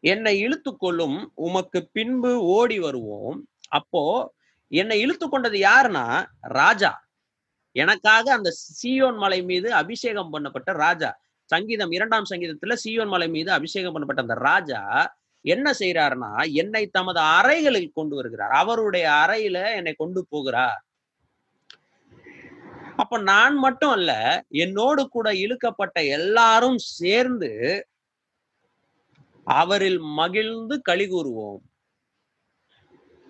என்னை இழுத்துக்கொள்ளும் உமக்கு பின்பு ஓடி வருவோம். அப்போ என்னை இழுத்து கொண்டது யாருன்னா? ராஜா. எனக்காக அந்த சீயோன் மலை மீது அபிஷேகம் பண்ணப்பட்ட ராஜா. சங்கீதம் இரண்டாம் சங்கீதத்துல சீயோன் மலை மீது அபிஷேகம் பண்ணப்பட்ட அந்த ராஜா என்ன செய்யறாருன்னா என்னை தமது அறைகளில் கொண்டு வருகிறார். அவருடைய அறையில என்னை கொண்டு போகிறார். அப்ப நான் மட்டும் அல்ல என்னோடு கூட இழுக்கப்பட்ட எல்லாரும் சேர்ந்து அவரில் மகிழ்ந்து களி கூறுவோம்.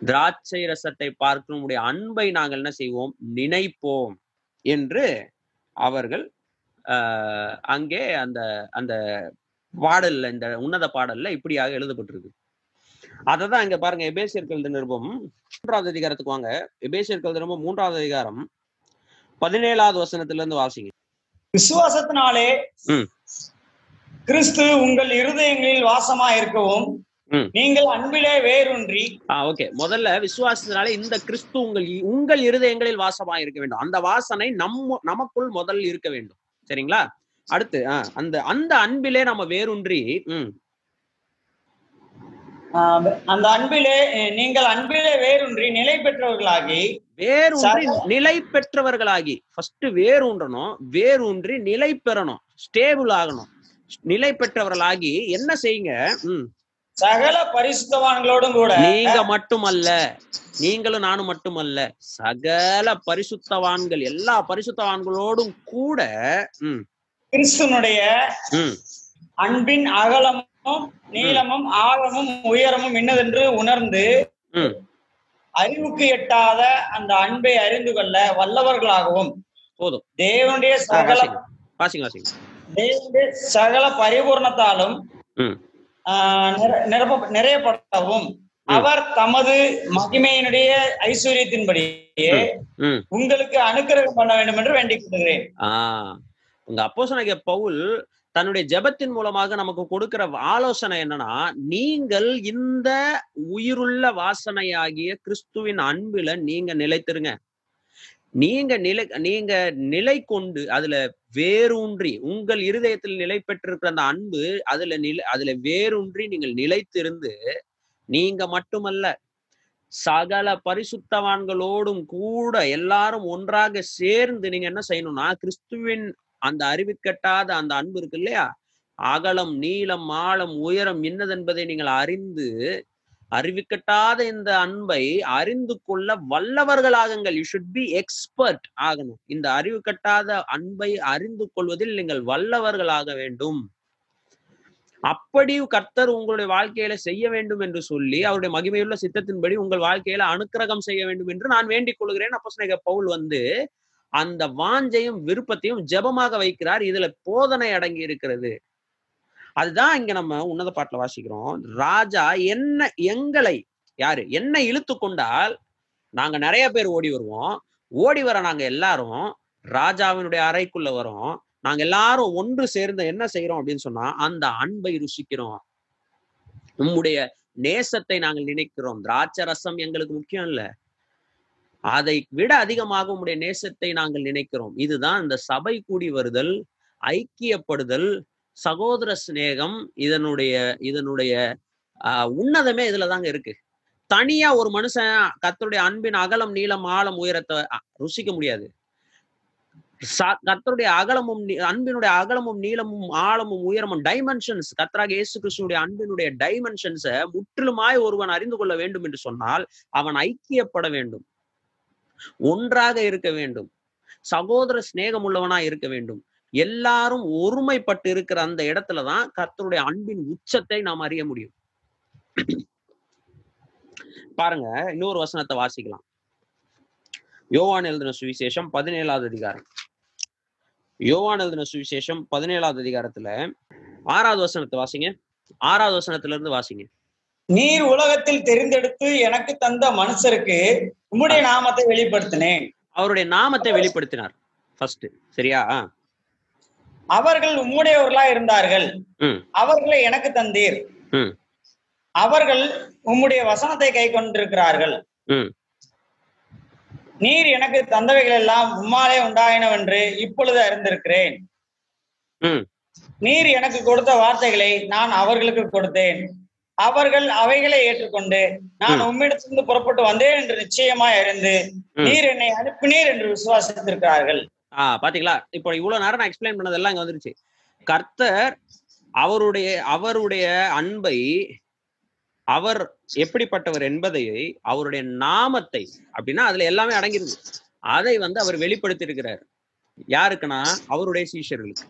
திராட்சை ரசத்தை பார்க்கும் உம்முடைய அன்பை நாங்கள் என்ன செய்வோம்? நினைப்போம் என்று அவர்கள் அங்கே அந்த அந்த பாடல்ல இந்த உன்னத பாடல்ல இப்படியாக எழுதப்பட்டிருக்கு. அததான் இங்க பாருங்க எபேசியர்கள் நிருபம். மூன்றாவது அதிகாரத்துக்கு வாங்க. எபேசியர்கள் நிருபம் மூன்றாவது அதிகாரம் பதினேழாவது வசனத்துல இருந்து வாசிங்க. விசுவாசத்தினாலே. கிறிஸ்து உங்கள் இருதயங்களில் வாசமா இருக்கவும். நீங்கள் அன்பிலே வேரூன்றி ஓகே. முதல்ல விசுவாசத்தினாலே இந்த கிறிஸ்து உங்கள் உங்கள் இருதயங்களில் வாசமாக இருக்க வேண்டும். அந்த வாசனை நம்ம நமக்குள் முதல் இருக்க வேண்டும். சரிங்களா? அடுத்து அந்த அந்த அன்பிலே நம்ம வேரூன்றி அந்த அன்பிலே நீங்கள் அன்பிலே வேரூன்றி நிலை பெற்றவர்களாகி வேரூன்றி நிலை பெற்றவர்களாகி ஃபர்ஸ்ட் வேரூன்றணும் வேரூன்றி நிலை பெறணும் ஸ்டேபிள் ஆகணும். நிலை பெற்றவர்களாகி என்ன செய்யுங்க? சகல பரிசுத்தவான்களோடும் கூட நீங்க மட்டுமல்ல. நீங்களும் நானும் மட்டுமல்ல. சகல பரிசுத்தவான்கள் எல்லா பரிசுத்தவான்களோடும் கூட கிறிஸ்துனுடைய அன்பின் அகலமும் நீளமும் ஆழமும் உயரமும் இன்னதென்று உணர்ந்து அறிவுக்கு எட்டாத அந்த அன்பை அறிந்து கொள்ள வல்லவர்களாகவும் போதும். தேவனுடைய சகல வாசிங்க வாசிங்க. தேவனுடைய சகல பரிபூர்ணத்தாலும் நிரப்ப நிறையப்படவும். அவர் தமது மகிமையினுடைய ஐஸ்வர்யத்தின்படியே உங்களுக்கு அனுக்கிரகம் பண்ண வேண்டும் என்று வேண்டிக் கொள்கிறேன். ஆஹ் உங்க அப்போஸ்தலனாகிய பவுல் தன்னுடைய ஜெபத்தின் மூலமாக நமக்கு கொடுக்கிற ஆலோசனை என்னன்னா நீங்கள் இந்த உயிருள்ள வாசனையாகிய கிறிஸ்துவின் அன்பில நீங்க நிலைத்திருங்க. நீங்க நிலை நீங்க நிலை கொண்டு அதுல வேரூன்றி உங்கள் இருதயத்தில் நிலை பெற்றிருக்கிற அந்த அன்பு அதுல நிலை அதுல வேரூன்றி நீங்கள் நிலைத்திருந்து நீங்க மட்டுமல்ல சகல பரிசுத்தவான்களோடும் கூட எல்லாரும் ஒன்றாக சேர்ந்து நீங்க என்ன செய்யணும்னா கிறிஸ்துவின் அந்த அறிவிக்கட்டாத அந்த அன்பு இருக்கு இல்லையா? அகலம் நீளம் ஆழம் உயரம் என்னதென்பதை நீங்கள் அறிந்து அறிவிக்கட்டாத இந்த அன்பை அறிந்து கொள்ள வல்லவர்களாகுங்கள். யூ ஷுட் பி எக்ஸ்பர்ட் ஆகணும். இந்த அறிவு கட்டாத அன்பை அறிந்து கொள்வதில் நீங்கள் வல்லவர்களாக வேண்டும். அப்படி கர்த்தர் உங்களுடைய வாழ்க்கையில செய்ய வேண்டும் என்று சொல்லி அவருடைய மகிமையுள்ள சித்தத்தின்படி உங்கள் வாழ்க்கையில அனுக்கிரகம் செய்ய வேண்டும் என்று நான் வேண்டிக் கொள்கிறேன். அப்போ பவுல் வந்து அந்த வாஞ்சையும் விருப்பத்தையும் ஜெபமாக வைக்கிறார். இதுல போதனை அடங்கி இருக்கிறது. அதுதான் இங்க நம்ம உன்னத பாட்டுல வாசிக்கிறோம். ராஜா என்ன எங்களை யாரு? என்ன இழுத்து கொண்டால் நாங்க நிறைய பேர் ஓடி வருவோம். ஓடி வர நாங்க எல்லாரும் ராஜாவினுடைய அறைக்குள்ள வரோம். நாங்க எல்லாரும் ஒன்று சேர்ந்து என்ன செய்யறோம் அப்படின்னு சொன்னா அந்த அன்பை ருசிக்கிறோம். உம்முடைய நேசத்தை நாங்கள் நினைக்கிறோம். திராட்சை ரசம் எங்களுக்கு முக்கியம் இல்ல. அதை விட அதிகமாக உம்முடைய நேசத்தை நாங்கள் நினைக்கிறோம். இதுதான் இந்த சபை கூடி வருதல் ஐக்கியப்படுதல் சகோதர சிநேகம் இதனுடைய இதனுடைய உன்னதமே உன்னதமே இதுலதாங்க இருக்கு. தனியா ஒரு மனுஷன் கத்தருடைய அன்பின் அகலம் நீளம் ஆழம் உயரத்தை ருசிக்க முடியாது. ச- அகலமும் அன்பினுடைய அகலமும் நீளமும் ஆழமும் உயரமும் டைமென்ஷன்ஸ் கத்தராக இயேசு கிருஷ்ணனுடைய அன்பினுடைய டைமென்ஷன்ஸை முற்றிலுமாய் ஒருவன் அறிந்து கொள்ள வேண்டும் என்று சொன்னால் அவன் ஐக்கியப்பட வேண்டும். ஒன்றாக இருக்க வேண்டும். சகோதர சிநேகம் உள்ளவனா இருக்க வேண்டும். எல்லாரும் ஒருமைப்பட்டு இருக்கிற அந்த இடத்துலதான் கர்த்தருடைய அன்பின் உச்சத்தை நாம் அறிய முடியும். பாருங்க இன்னொரு வசனத்தை வாசிக்கலாம். யோவான் எழுதின சுவிசேஷம் பதினேழாவது அதிகாரம். யோவான் எழுதின சுவிசேஷம் பதினேழாவது அதிகாரத்துல ஆறாவது வசனத்தை வாசிங்க. ஆறாவது வசனத்துல இருந்து வாசிங்க. நீர் உலகத்தில் தெரிந்தெடுத்து எனக்கு தந்த மனுஷருக்கு உம்முடைய நாமத்தை வெளிப்படுத்தினேன். அவருடைய நாமத்தை வெளிப்படுத்தினார். ஃபர்ஸ்ட் சரியா? அவர்கள் உம்முடையவர்களா இருந்தார்கள். அவர்களை எனக்கு தந்தீர். அவர்கள் உம்முடைய வசனத்தை கை கொண்டிருக்கிறார்கள். நீர் எனக்கு தந்தவைகள் எல்லாம் உம்மாலே உண்டாயினவென்று இப்பொழுது அறிந்திருக்கிறேன். நீர் எனக்கு கொடுத்த வார்த்தைகளை நான் அவர்களுக்கு கொடுத்தேன். அவர்கள் அவைகளை ஏற்றுக்கொண்டு நான். உம்மிடத்திலிருந்து புறப்பட்டு வந்தேன் என்று நிச்சயமாய் அறிந்து. நீர் என்னை அனுப்பினீர் என்று விசுவாசித்திருக்கிறார்கள். ஆஹ் பாத்தீங்களா? இப்போ இவ்வளவு நேரம் நான் எக்ஸ்பிளைன் பண்ணதெல்லாம் இங்க வந்துருச்சு. கர்த்தர் அவருடைய அவருடைய அன்பை அவர் எப்படிப்பட்டவர் என்பதை அவருடைய நாமத்தை அப்படின்னா அதுல எல்லாமே அடங்கிருக்கு அதை வந்து அவர் வெளிப்படுத்தி இருக்கிறார் யாருக்குன்னா? அவருடைய சீஷர்களுக்கு.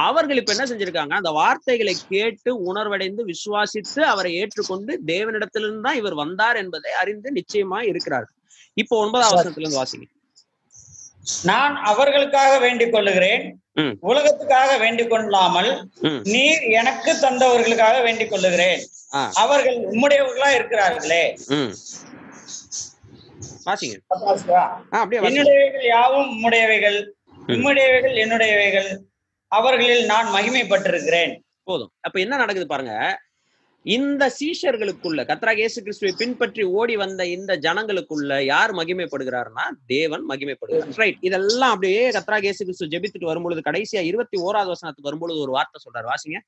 அவர்கள் இப்ப என்ன செஞ்சிருக்காங்க? அந்த வார்த்தைகளை கேட்டு உணர்வடைந்து விசுவாசித்து அவரை ஏற்றுக்கொண்டு தேவனிடத்திலிருந்து தான் இவர் வந்தார் என்பதை அறிந்து நிச்சயமா இருக்கிறார் இப்போ ஒன்பதாம் வசனத்துல இருந்து வாசிங்க. நான் அவர்களுக்காக வேண்டிக் கொள்ளுகிறேன். உலகத்துக்காக வேண்டிக் கொள்ளாமல். நீர் எனக்கு தந்தவர்களுக்காக வேண்டிக் கொள்ளுகிறேன். அவர்கள் உம்முடையவர்களா இருக்கிறார்களே. என்னுடையவைகள் யாவும் உம்முடையவைகள். உம்முடையவைகள் என்னுடையவைகள். அவர்களில் நான் மகிமைப்பட்டிருக்கிறேன். போதும். அப்ப என்ன நடக்குது பாருங்க. இந்த சீஷர்களுக்குள்ள கத்ராக் இயேசு கிறிஸ்துவை பின்பற்றி ஓடி வந்த இந்த ஜனங்களுக்குள்ள யார் மகிமைப்படுகிறார்னா தேவன் மகிமைப்படுகிறார். ரைட் இதெல்லாம் அப்படியே கத்ராக் இயேசு கிறிஸ்து ஜெபித்துட்டு வரும்பொழுது கடைசியா இருபத்தி ஓராவது வசனத்துக்கு வரும்பொழுது ஒரு வார்த்தை சொல்றாரு. வாசிங்க.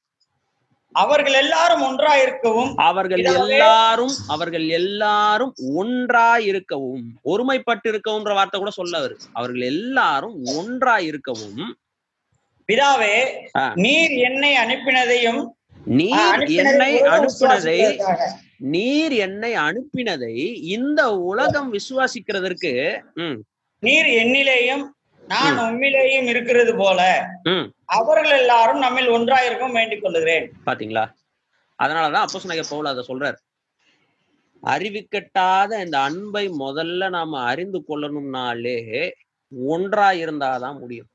அவர்கள் எல்லாரும் ஒன்றா இருக்கவும் அவர்கள். எல்லாரும் அவர்கள் எல்லாரும் ஒன்றாய் இருக்கவும் ஒருமைப்பட்டு இருக்கவும்ன்ற வார்த்தை கூட சொல்ல அவரு அவர்கள் எல்லாரும் ஒன்றாய் இருக்கவும் பிதாவே. நீர் என்னை அனுப்பினதையும் நீர் என்னை அனுப்பினதை. நீர் என்னை அனுப்பினதை இந்த உலகம் விசுவாசிக்கிறதற்கு நீர் என்னிலேயும் நான் உம்மிலேயும் இருக்கிறது போல அவர்கள் எல்லாரும் நம்மில் ஒன்றா இருக்கும் வேண்டிக் கொள்ளுகிறேன். பாத்தீங்களா? அதனாலதான் அப்போஸ் நகர் பவுல் அதை சொல்றார். அறிவிக்கட்டாத இந்த அன்பை முதல்ல நாம அறிந்து கொள்ளணும்னாலே ஒன்றா இருந்தாதான் முடியும்.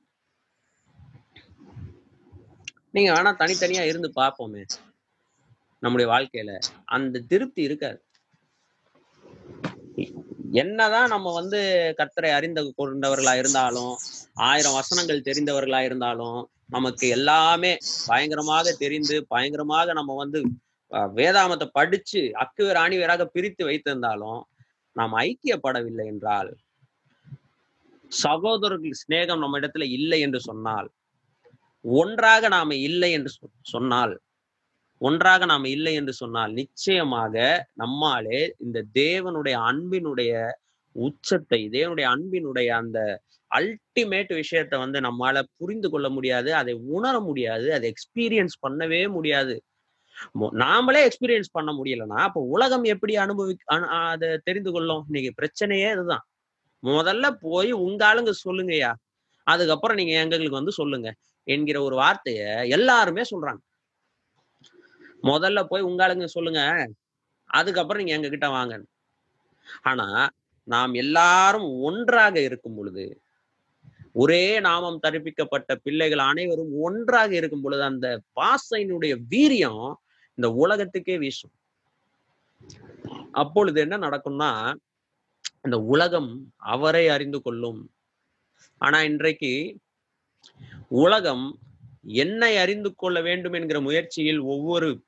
நீங்க வேணா தனித்தனியா இருந்து பார்ப்போமே நம்முடைய வாழ்க்கையில. அந்த திருப்தி இருக்காது. என்னதான் நம்ம வந்து கத்தரை அறிந்த கொண்டவர்களா இருந்தாலும் ஆயிரம் வசனங்கள் தெரிந்தவர்களா இருந்தாலும் நமக்கு எல்லாமே பயங்கரமாக தெரிந்து பயங்கரமாக நம்ம வந்து வேதாமத்தை படிச்சு அக்குவேர் ஆணிவேராக பிரித்து வைத்திருந்தாலும் நாம் ஐக்கியப்படவில்லை என்றால் சகோதரர்கள் சிநேகம் நம்ம இடத்துல இல்லை என்று சொன்னால் ஒன்றாக நாம இல்லை என்று சொ- சொன்னால் ஒன்றாக நாம இல்லை என்று சொன்னால் நிச்சயமாக நம்மாலே இந்த தேவனுடைய அன்பினுடைய உச்சத்தை தேவனுடைய அன்பினுடைய அந்த அல்டிமேட் விஷயத்த வந்து நம்மால புரிந்து கொள்ள முடியாது அதை உணர முடியாது அதை எக்ஸ்பீரியன்ஸ் பண்ணவே முடியாது. நாமளே எக்ஸ்பீரியன்ஸ் பண்ண முடியலன்னா அப்போ உலகம் எப்படி அனுபவி அதை தெரிந்து கொள்ளும்? இன்னைக்கு பிரச்சனையே இதுதான். முதல்ல போய் உங்க ஆளுங்க சொல்லுங்கய்யா. அதுக்கப்புறம் நீங்க எங்களுக்கு வந்து சொல்லுங்க. என்கிற ஒரு வார்த்தைய எல்லாருமே சொல்றாங்க. முதல்ல போய் உங்க ஆளுங்க சொல்லுங்க அதுக்கப்புறம் நீங்க எங்க கிட்ட வாங்க. ஆனா நாம் எல்லாரும் ஒன்றாக இருக்கும் பொழுது ஒரே நாமம் தரிப்பிக்கப்பட்ட பிள்ளைகள் அனைவரும் ஒன்றாக இருக்கும் பொழுது அந்த பாசையினுடைய வீரியம் இந்த உலகத்துக்கே வீசும். அப்பொழுது என்ன நடக்கும்னா இந்த உலகம் அவரை அறிந்து கொள்ளும். ஆனா இன்றைக்கு உலகம் என்னை அறிந்து கொள்ள வேண்டும் என்கிற முயற்சியில் ஒவ்வொரு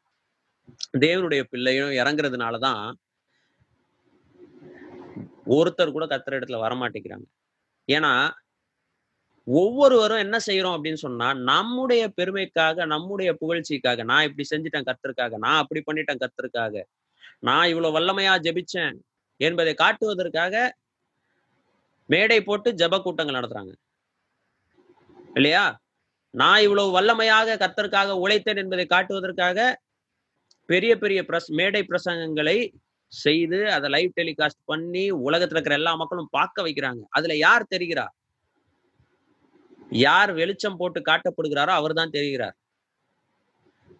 தேவனுடைய பிள்ளையும் இறங்குறதுனாலதான் ஒருத்தர் கூட கத்துற இடத்துல வரமாட்டேங்கிறாங்க. ஏன்னா ஒவ்வொருவரும் என்ன செய்யறோம் அப்படின்னு சொன்னா நம்முடைய பெருமைக்காக நம்முடைய புகழ்ச்சிக்காக நான் இப்படி செஞ்சிட்டேன் கத்திருக்காக நான் அப்படி பண்ணிட்டேன் கத்திருக்காக நான் இவ்வளவு வல்லமையா ஜெபிச்சேன் என்பதை காட்டுவதற்காக மேடை போட்டு ஜெப கூட்டங்கள் நடத்துறாங்க. இல்லையா? நான் இவ்வளவு வல்லமையாக கத்தற்காக உழைத்தேன் என்பதை காட்டுவதற்காக பெரிய பெரிய பிரஸ் மேடை பிரசங்கங்களை செய்து அதை லைவ் டெலிகாஸ்ட் பண்ணி உலகத்துல இருக்கிற எல்லா மக்களும் பார்க்க வைக்கிறாங்க. அதுல யார் தெரிகிறா? யார் வெளிச்சம் போட்டு காட்டப்படுகிறாரோ அவர் தான் தெரிகிறார்.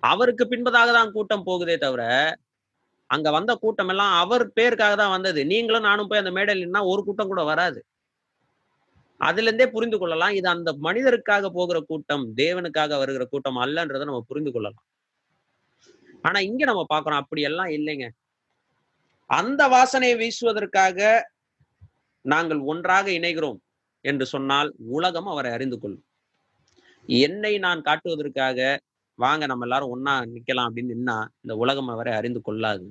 அவருக்கு பின்பதாக தான் கூட்டம் போகுதே தவிர அங்க வந்த கூட்டம் எல்லாம் அவர் பேருக்காக தான் வந்தது. நீங்களும் நானும் போய் அந்த மேடையில் ஒரு கூட்டம் கூட வராது. அதுல இருந்தே புரிந்து கொள்ளலாம். இது அந்த மனிதருக்காக போகிற கூட்டம் தேவனுக்காக வருகிற கூட்டம் அல்லன்றதை நம்ம புரிந்து கொள்ளலாம். ஆனா இங்க நம்ம பாக்குறோம் அப்படி எல்லாம் இல்லைங்க. அந்த வாசனையை வீசுவதற்காக நாங்கள் ஒன்றாக இணைகிறோம் என்று சொன்னால் உலகம் அவரை அறிந்து கொள்ளும். என்னை நான் காட்டுவதற்காக வாங்க நம்ம எல்லாரும் ஒன்னா நிக்கலாம் அப்படின்னு நின்னா இந்த உலகம் அவரை அறிந்து கொள்ளாது.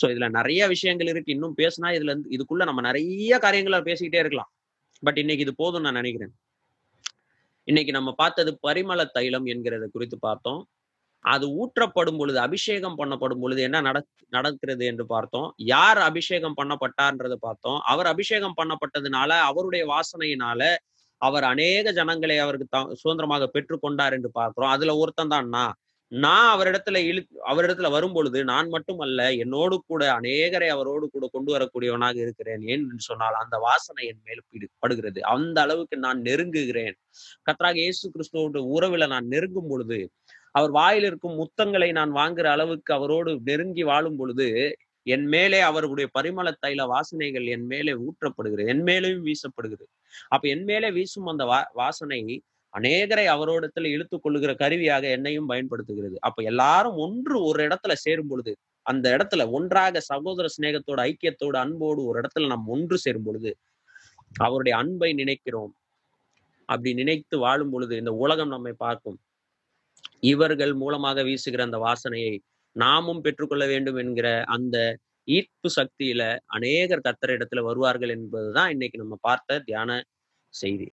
சோ இதுல நிறைய விஷயங்கள் இருக்கு. இன்னும் பேசினா இதுல இருந்து இதுக்குள்ள நம்ம நிறைய காரியங்களை பேசிக்கிட்டே இருக்கலாம். பட் இன்னைக்கு இது போதும் நான் நினைக்கிறேன். இன்னைக்கு நம்ம பார்த்தது பரிமள தைலம் என்கிறத குறித்து பார்த்தோம். அது ஊற்றப்படும் பொழுது அபிஷேகம் பண்ணப்படும் பொழுது என்ன நட நடக்கிறது என்று பார்த்தோம். யார் அபிஷேகம் பண்ணப்பட்டார்ன்றதை பார்த்தோம். அவர் அபிஷேகம் பண்ணப்பட்டதுனால அவருடைய வாசனையினால அவர் அநேக ஜனங்களை அவருக்கு த- சுதந்திரமாக பெற்றுக்கொண்டார் என்று பார்க்கிறோம். அதுல ஒருத்தன் தான் நான். நான் அவரிடத்துல இழு அவரிடத்துல வரும் பொழுது நான் மட்டும் அல்ல என்னோடு கூட அநேகரை அவரோடு கூட கொண்டு வரக்கூடியவனாக இருக்கிறேன். ஏன் என்று சொன்னால் அந்த வாசனை என் மேல் படுகிறது. அந்த அளவுக்கு நான் நெருங்குகிறேன். கத்ராக இயேசு கிறிஸ்துவோட உறவுல நான் நெருங்கும் பொழுது அவர் வாயில் இருக்கும் முத்தங்களை நான் வாங்குற அளவுக்கு அவரோடு நெருங்கி வாழும் பொழுது என் மேலே அவருடைய பரிமள தைல வாசனைகள் என் மேலே ஊற்றப்படுகிறது. என் மேலேயும் வீசப்படுகிறது. அப்ப என் மேலே வீசும் அந்த வா வாசனை அநேகரை அவரோடத்துல இழுத்து கொள்ளுகிற கருவியாக என்னையும் பயன்படுத்துகிறது. அப்ப எல்லாரும் ஒன்று ஒரு இடத்துல சேரும் பொழுது அந்த இடத்துல ஒன்றாக சகோதர சிநேகத்தோட ஐக்கியத்தோட அன்போடு ஒரு இடத்துல நாம் ஒன்று சேரும் பொழுது அவருடைய அன்பை நினைக்கிறோம். அப்படி நினைத்து வாழும் பொழுது இந்த உலகம் நம்மை பார்க்கும். இவர்கள் மூலமாக வீசுகிற அந்த வாசனையை நாமும் பெற்றுக்கொள்ள வேண்டும் என்கிற அந்த ஈர்ப்பு சக்தியில அநேகர் கத்தர் இடத்துல வருவார்கள் என்பதுதான் இன்னைக்கு நம்ம பார்த்த தியான செய்தி.